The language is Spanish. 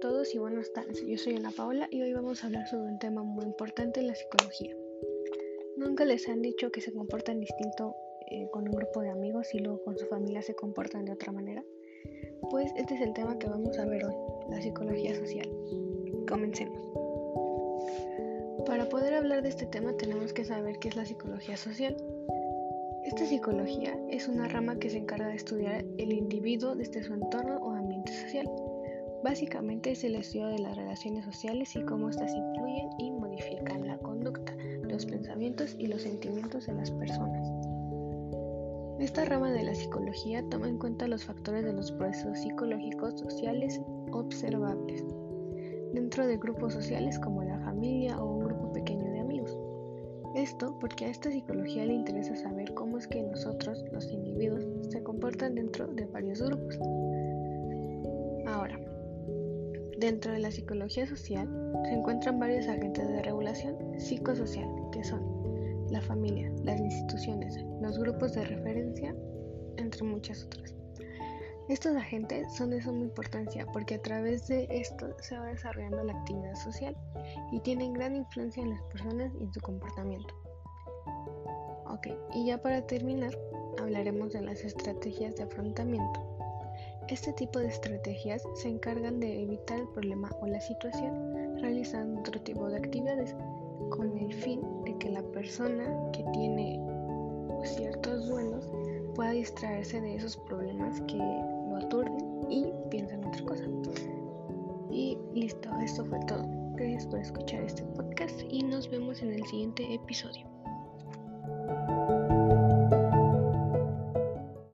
¿cómo están? Yo soy Ana Paola y hoy vamos a hablar sobre un tema muy importante en la psicología. ¿Nunca les han dicho que se comportan distinto eh, con un grupo de amigos y luego con su familia se comportan de otra manera? Pues este es el tema que vamos a ver hoy, la psicología social. Comencemos. Para poder hablar de este tema tenemos que saber qué es la psicología social. Esta psicología es una rama que se encarga de estudiar el individuo desde su entorno o ambiente social Básicamente es el estudio de las relaciones sociales y cómo éstas influyen y modifican la conducta, los pensamientos y los sentimientos de las personas. Esta rama de la psicología toma en cuenta los factores de los procesos psicológicos sociales observables dentro de grupos sociales como la familia o un grupo pequeño de amigos. Esto porque a esta psicología le interesa saber cómo es que nosotros, los individuos, se comportan dentro de varios grupos. Dentro de la psicología social se encuentran varios agentes de regulación psicosocial, que son la familia, las instituciones, los grupos de referencia, entre muchas otras. Estos agentes son de suma importancia porque a través de esto se va desarrollando la actividad social y tienen gran influencia en las personas y en su comportamiento. Ok, y ya para terminar, hablaremos de las estrategias de afrontamiento. Este tipo de estrategias se encargan de evitar el problema o la situación realizando otro tipo de actividades con el fin de que la persona que tiene ciertos duelos pueda distraerse de esos problemas que lo aturden y piensa en otra cosa. Y listo, esto fue todo. Gracias por escuchar este podcast y nos vemos en el siguiente episodio.